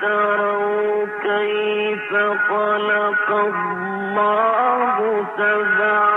تروا كيف خلق الله سبع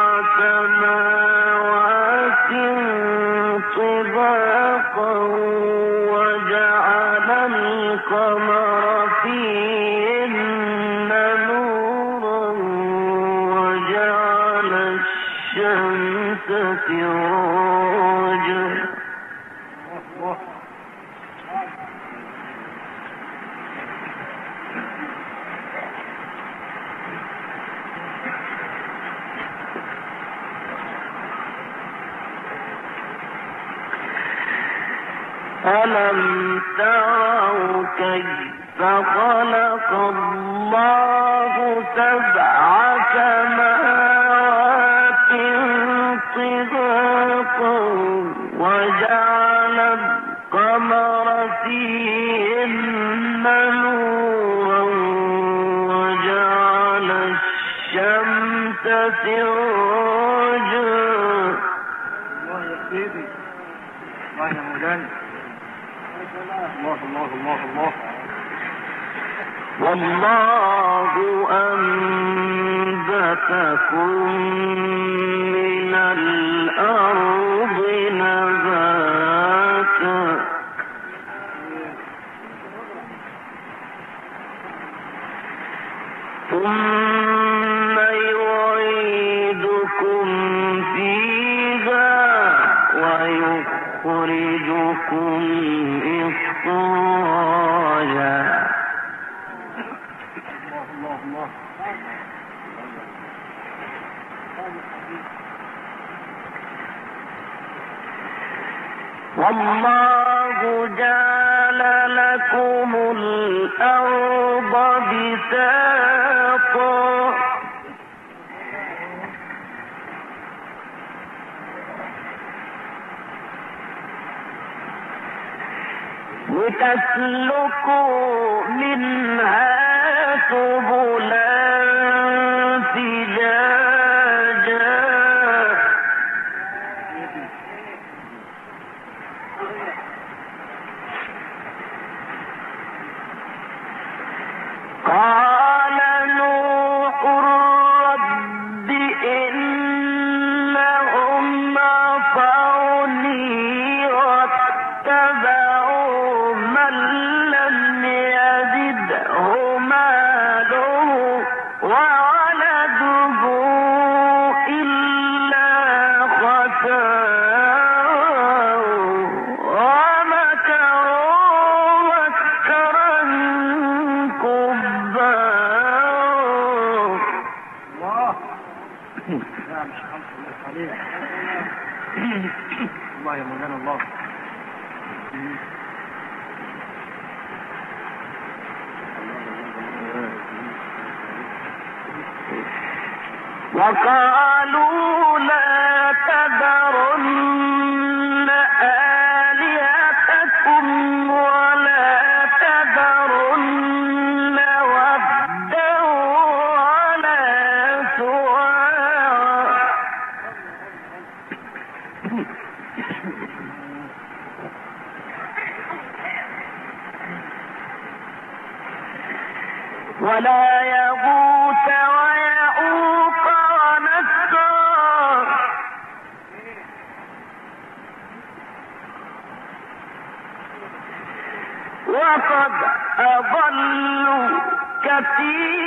في الله يا سيدي الله يا مولانا الله الله الله الله. والله أنبتكم من الأرض نباتا. ثم لتسلكوا منها سبلا فجاجا وقالوا التي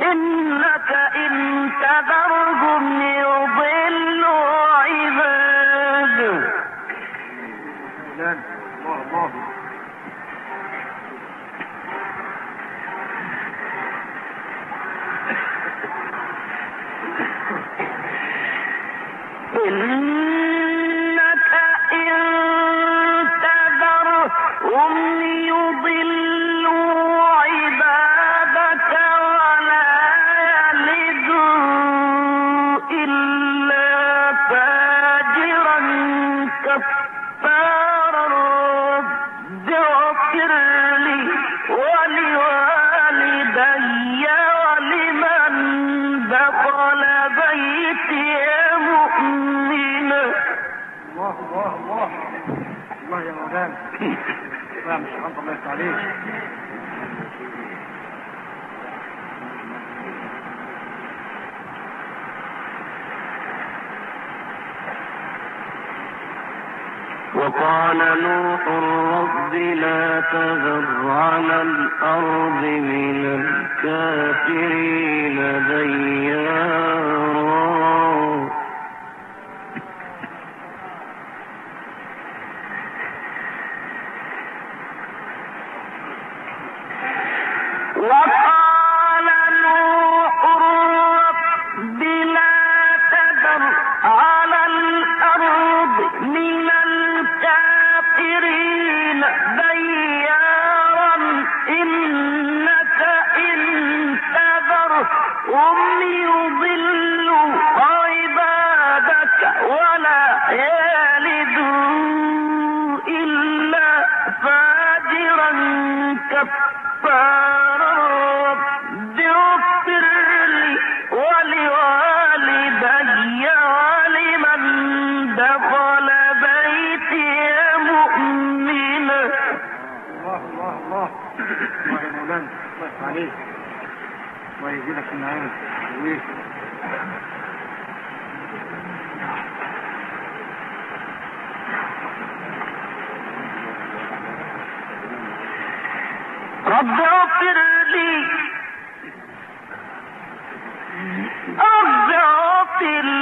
إنك إن تذرهم يضل الله يفتح عليك وقال نوح الرب لا تذر على الأرض من الكافرين ديارا. فلان الله عليك. الله يجي لك النعيم رب اغفر لي. رب اغفر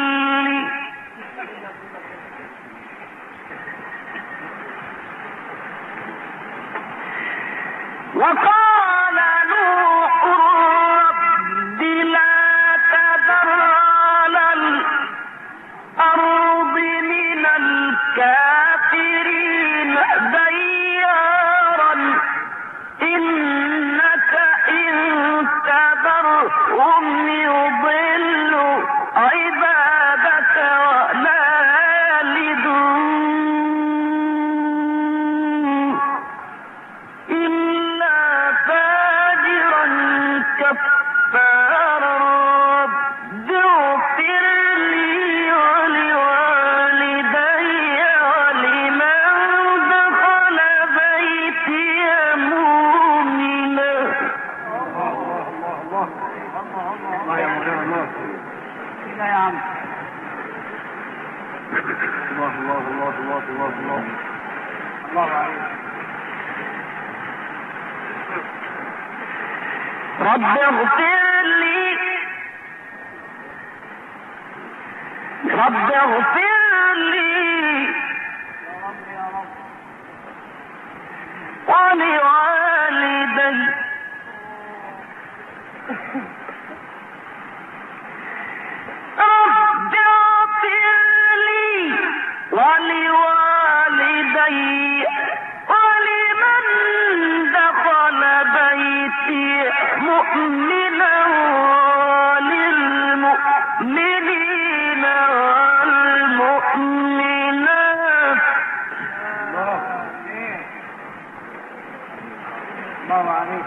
الله عليك.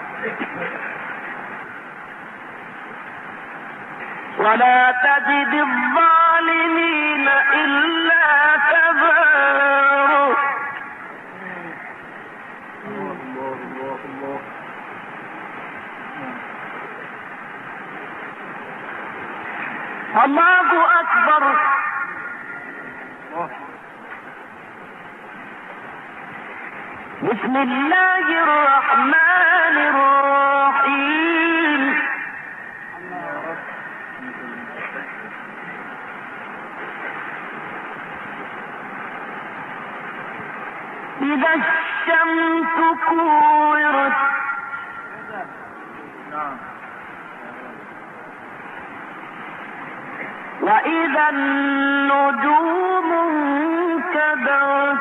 ولا تجد الظالمين إلا تبارا الله أكبر. بسم الله الرحمن إذا الشمس كورت. وإذا النجوم كدرت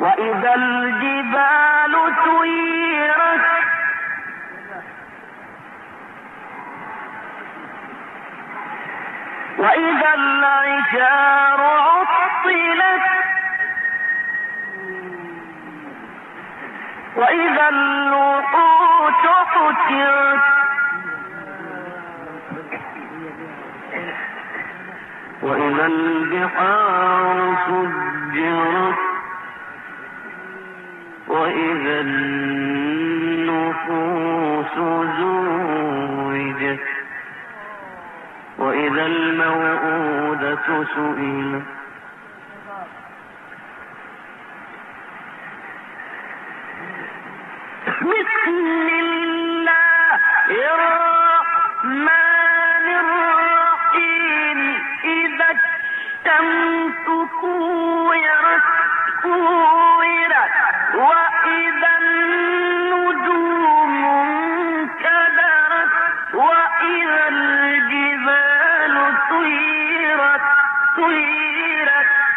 وإذا وإذا عطلت وإذا قتلت وإذا البحار سجرت وإذا النفوس زوجت وإذا الموءودة سئلت مثل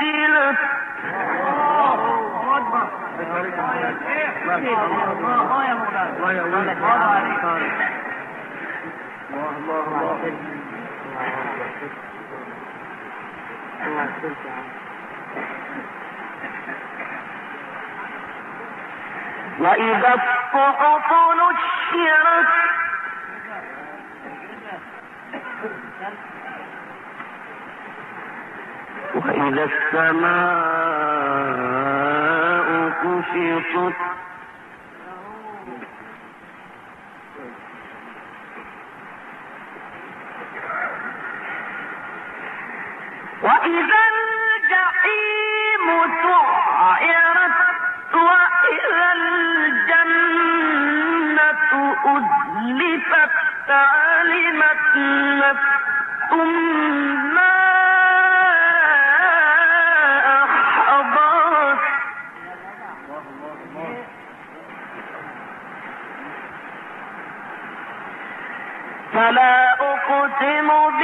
قتلت وإذا الصحف نشرت وإذا السماء كشطت. وإذا الجحيم سعرت وإذا الجنة أزلفت علمت نفس ما فلا أقسم بالخنس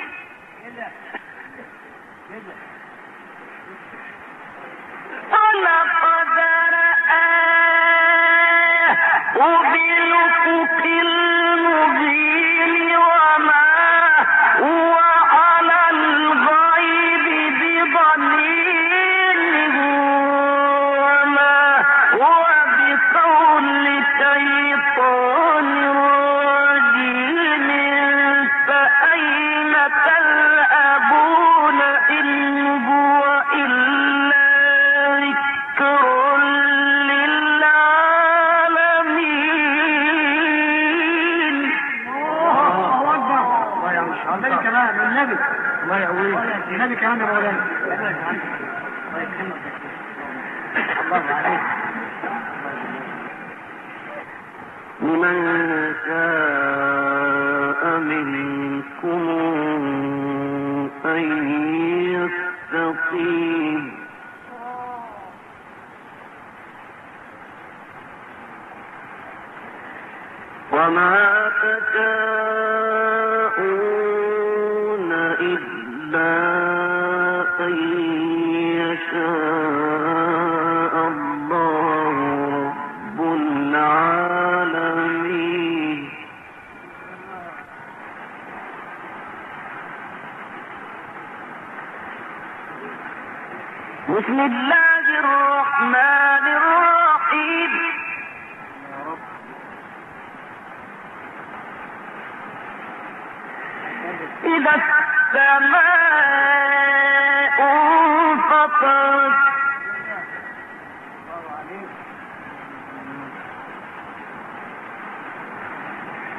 ولقد النبي. الله يقويك النبي كمان يا مولانا الله عليك لمن شاء منكم أن يستقيم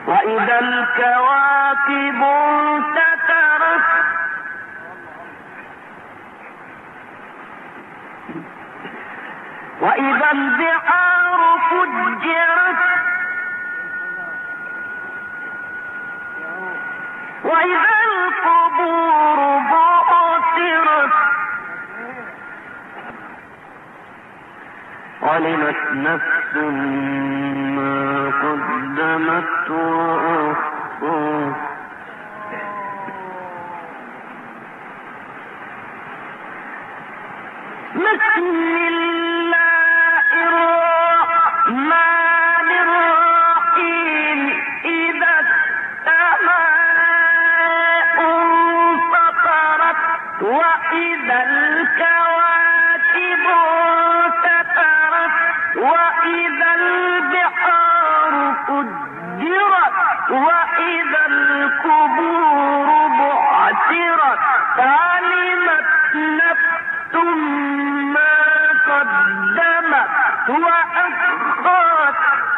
وإذا الكواكب انتثرت وإذا البحار فجرت وإذا القبور بعثرت علمت نفس ما قدمت وأخرى مثل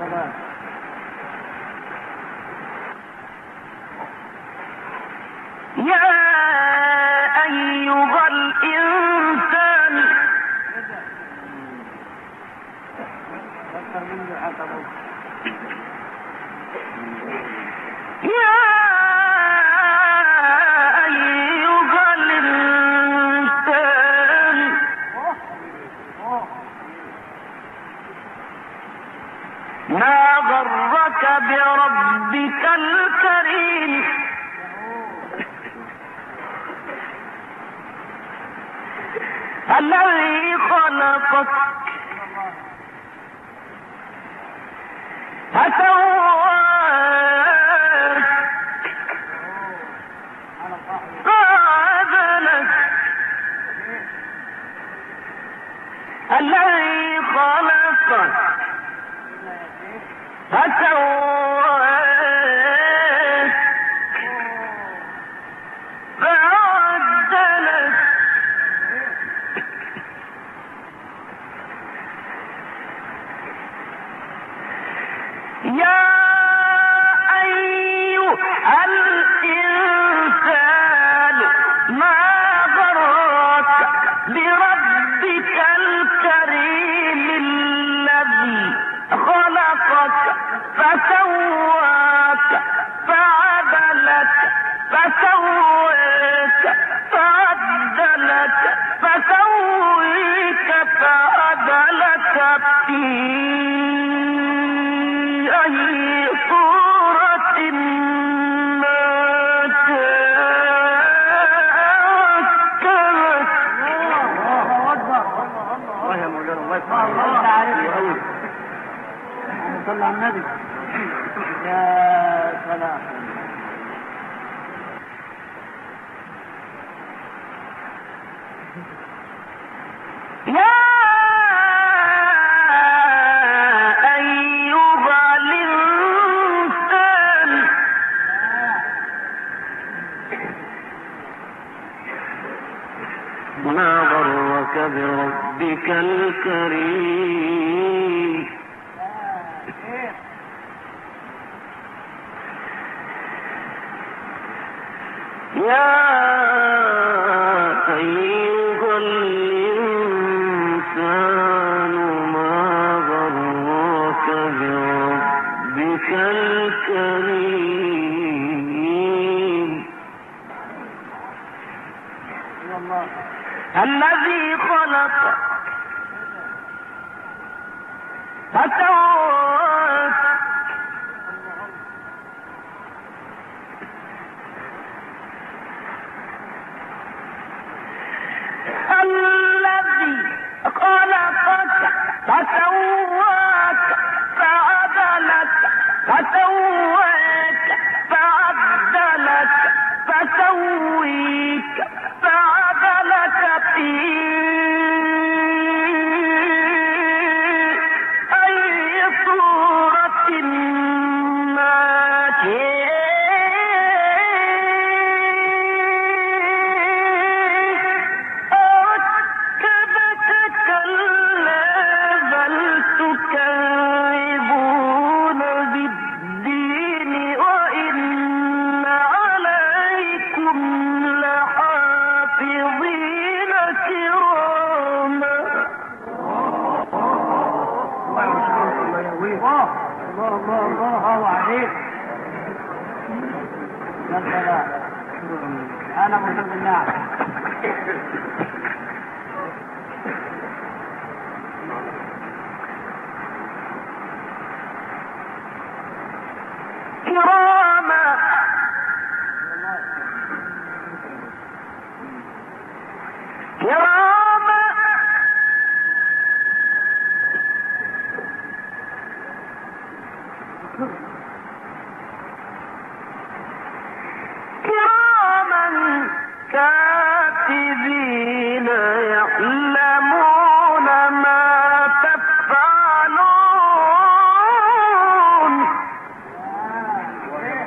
Tamam. يا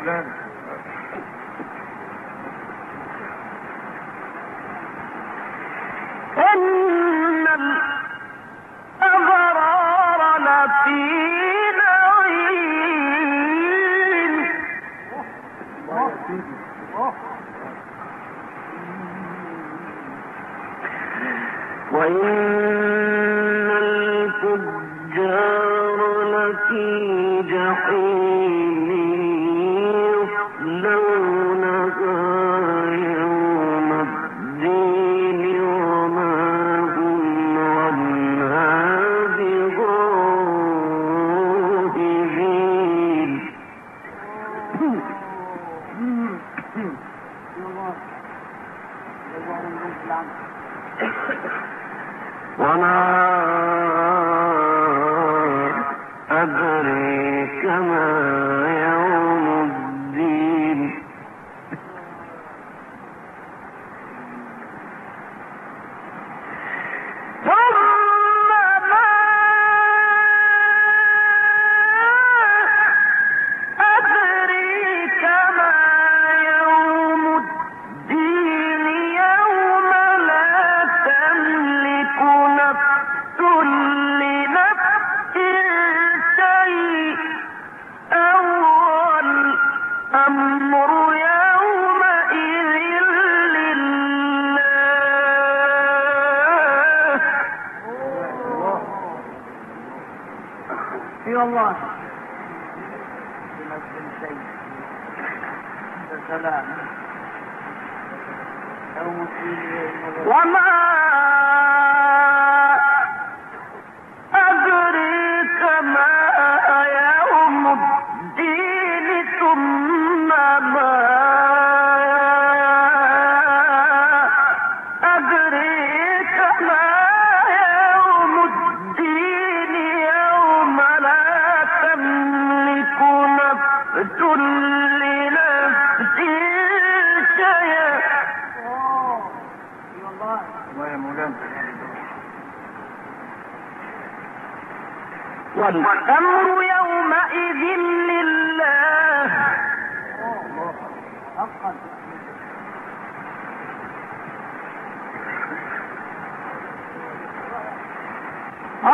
Grant. الأول أمر يومئذ لله.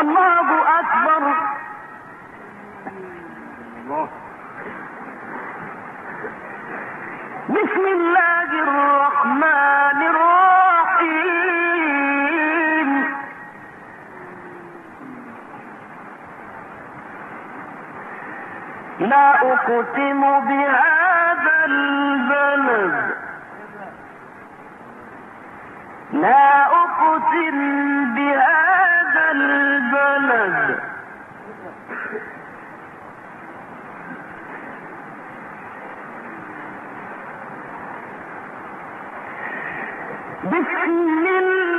الله أكبر. لا أقسم بهذا البلد. لا أقسم بهذا البلد. بسم الله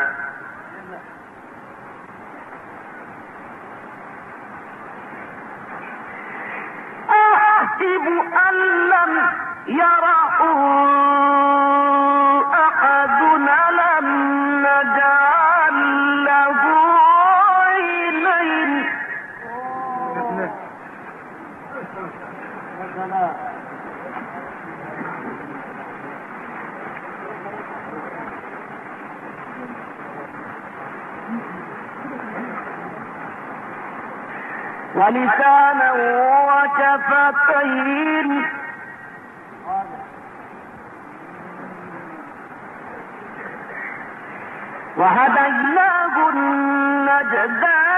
الطيب وهديناه النجدان.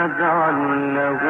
نجعل له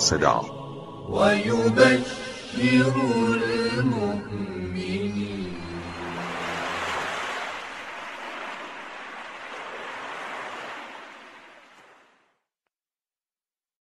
صداع ويبين